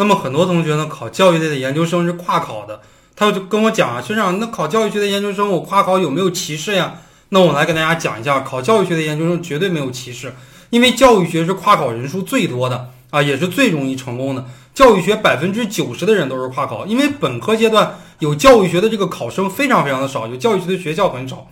那么很多同学呢，考教育类的研究生是跨考的，他就跟我讲啊，学长，那考教育学的研究生，我跨考有没有歧视呀？那我来跟大家讲一下，考教育学的研究生绝对没有歧视，因为教育学是跨考人数最多的啊，也是最容易成功的。教育学百分之九十的人都是跨考，因为本科阶段有教育学的这个考生非常非常的少，有教育学的学校很少。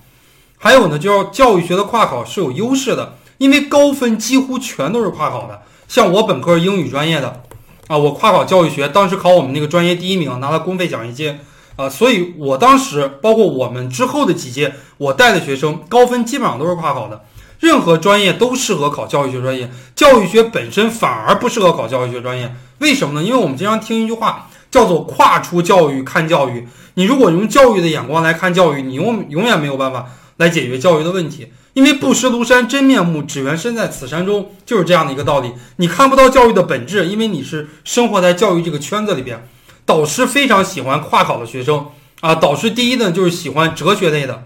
还有呢，就是教育学的跨考是有优势的，因为高分几乎全都是跨考的。像我本科英语专业的。啊，我跨考教育学，当时考我们那个专业第一名，拿了公费奖学金，啊，所以我当时包括我们之后的几届，我带的学生高分基本上都是跨考的。任何专业都适合考教育学专业，教育学本身反而不适合考教育学专业。为什么呢？因为我们经常听一句话，叫做“跨出教育看教育”。你如果用教育的眼光来看教育，你永永远没有办法来解决教育的问题。因为不识庐山真面目，只缘身在此山中，就是这样的一个道理。你看不到教育的本质，因为你是生活在教育这个圈子里边。导师非常喜欢跨考的学生啊。导师第一呢，就是喜欢哲学类的，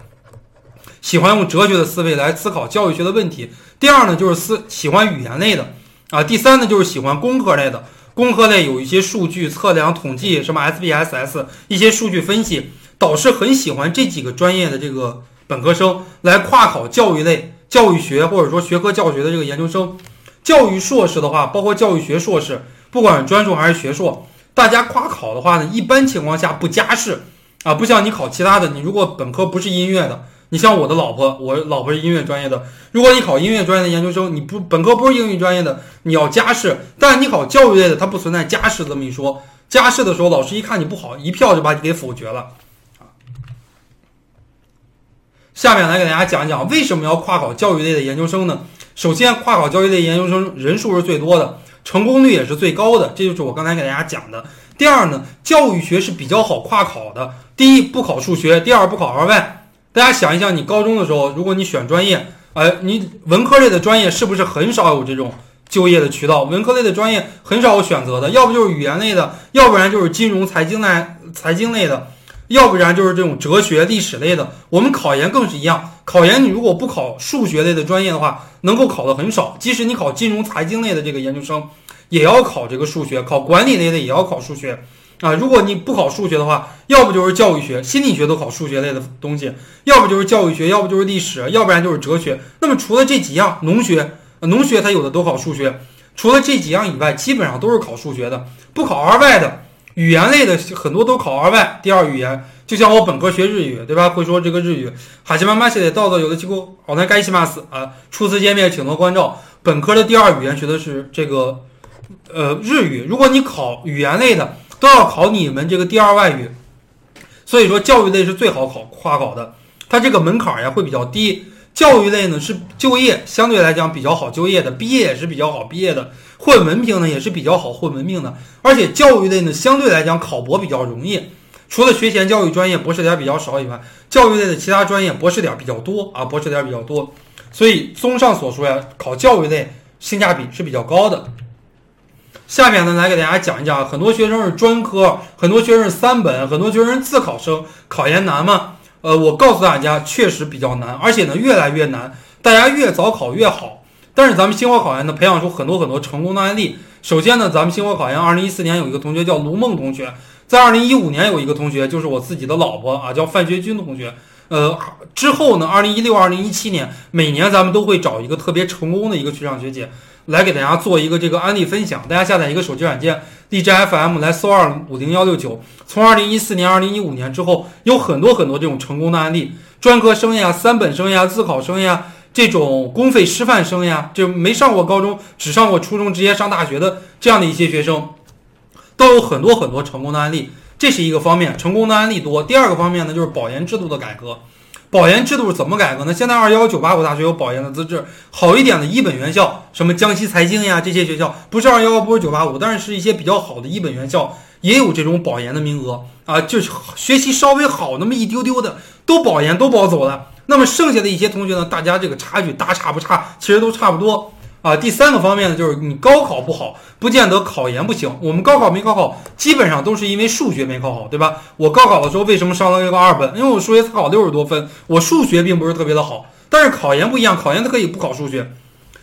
喜欢用哲学的思维来思考教育学的问题。第二呢，就是思喜欢语言类的啊。第三呢，就是喜欢工科类的。工科类有一些数据测量、统计，什么 SPSS 一些数据分析。导师很喜欢这几个专业的这个。本科生来跨考教育类、教育学或者说学科教学的这个研究生，教育硕士的话，包括教育学硕士，不管专硕还是学硕，大家跨考的话呢，一般情况下不加试啊，不像你考其他的，你如果本科不是音乐的，你像我的老婆，我老婆是音乐专业的，如果你考音乐专业的研究生，你不本科不是英语专业的，你要加试，但你考教育类的，它不存在加试这么一说，加试的时候，老师一看你不好，一票就把你给否决了。下面来给大家讲一讲为什么要跨考教育类的研究生呢？首先，跨考教育类研究生人数是最多的，成功率也是最高的，这就是我刚才给大家讲的。第二呢，教育学是比较好跨考的。第一，不考数学；第二，不考二外。大家想一想，你高中的时候，如果你选专业，呃，你文科类的专业是不是很少有这种就业的渠道？文科类的专业很少有选择的，要不就是语言类的，要不然就是金融、财经类、财经类的。要不然就是这种哲学、历史类的，我们考研更是一样。考研你如果不考数学类的专业的话，能够考的很少。即使你考金融、财经类的这个研究生，也要考这个数学；考管理类的也要考数学。啊，如果你不考数学的话，要不就是教育学、心理学都考数学类的东西；要不就是教育学，要不就是历史，要不然就是哲学。那么除了这几样，农学、农学它有的都考数学。除了这几样以外，基本上都是考数学的，不考二外的。语言类的很多都考二外，第二语言，就像我本科学日语，对吧？会说这个日语。哈西妈妈写的到的有的机构，好难该西马斯啊。初次见面，请多关照。本科的第二语言学的是这个，呃，日语。如果你考语言类的，都要考你们这个第二外语。所以说，教育类是最好考跨考的，它这个门槛呀会比较低。教育类呢是就业相对来讲比较好就业的，毕业也是比较好毕业的，混文凭呢也是比较好混文凭的，而且教育类呢相对来讲考博比较容易，除了学前教育专业博士点比较少以外，教育类的其他专业博士点比较多啊，博士点比较多，所以综上所述呀，考教育类性价比是比较高的。下面呢来给大家讲一讲，很多学生是专科，很多学生是三本，很多学生自考生，考研难吗？呃，我告诉大家，确实比较难，而且呢越来越难，大家越早考越好。但是咱们星火考研呢，培养出很多很多成功的案例。首先呢，咱们星火考研二零一四年有一个同学叫卢梦同学，在二零一五年有一个同学就是我自己的老婆啊，叫范学军同学。呃，之后呢，二零一六、二零一七年，每年咱们都会找一个特别成功的一个学长学姐。来给大家做一个这个案例分享，大家下载一个手机软件荔枝 FM 来搜二五零幺六九。从二零一四年、二零一五年之后，有很多很多这种成功的案例，专科生呀、三本生呀、自考生呀，这种公费师范生呀，就没上过高中，只上过初中，直接上大学的这样的一些学生，都有很多很多成功的案例。这是一个方面，成功的案例多。第二个方面呢，就是保研制度的改革。保研制度是怎么改革呢？现在二幺九八五大学有保研的资质，好一点的一本院校，什么江西财经呀这些学校，不是二幺幺，不是九八五，但是是一些比较好的一本院校，也有这种保研的名额啊，就是学习稍微好那么一丢丢的，都保研都保走了。那么剩下的一些同学呢，大家这个差距大差不差，其实都差不多。啊，第三个方面呢，就是你高考不好，不见得考研不行。我们高考没考好，基本上都是因为数学没考好，对吧？我高考的时候为什么上了一个二本？因为我数学才考六十多分，我数学并不是特别的好。但是考研不一样，考研它可以不考数学。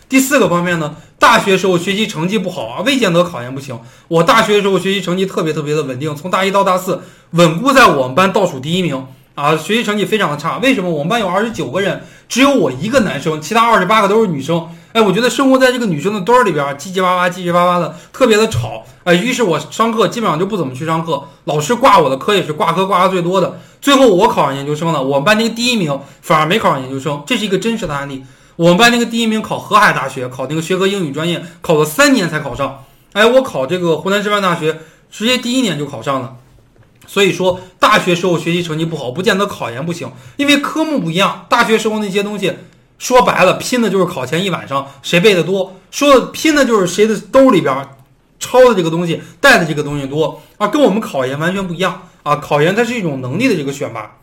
第四个方面呢，大学时候学习成绩不好啊，未见得考研不行。我大学时候学习成绩特别特别的稳定，从大一到大四稳固在我们班倒数第一名啊，学习成绩非常的差。为什么？我们班有二十九个人，只有我一个男生，其他二十八个都是女生。哎，我觉得生活在这个女生的堆儿里边，叽叽哇哇，叽叽哇哇的，特别的吵。哎，于是我上课基本上就不怎么去上课，老师挂我的科也是挂科挂的最多的。最后我考上研究生了，我们班那个第一名反而没考上研究生，这是一个真实的案例。我们班那个第一名考河海大学，考那个学科英语专业，考了三年才考上。哎，我考这个湖南师范大学，直接第一年就考上了。所以说，大学时候学习成绩不好，不见得考研不行，因为科目不一样。大学时候那些东西。说白了，拼的就是考前一晚上谁背的多；说的拼的就是谁的兜里边抄的这个东西带的这个东西多啊，跟我们考研完全不一样啊！考研它是一种能力的这个选拔。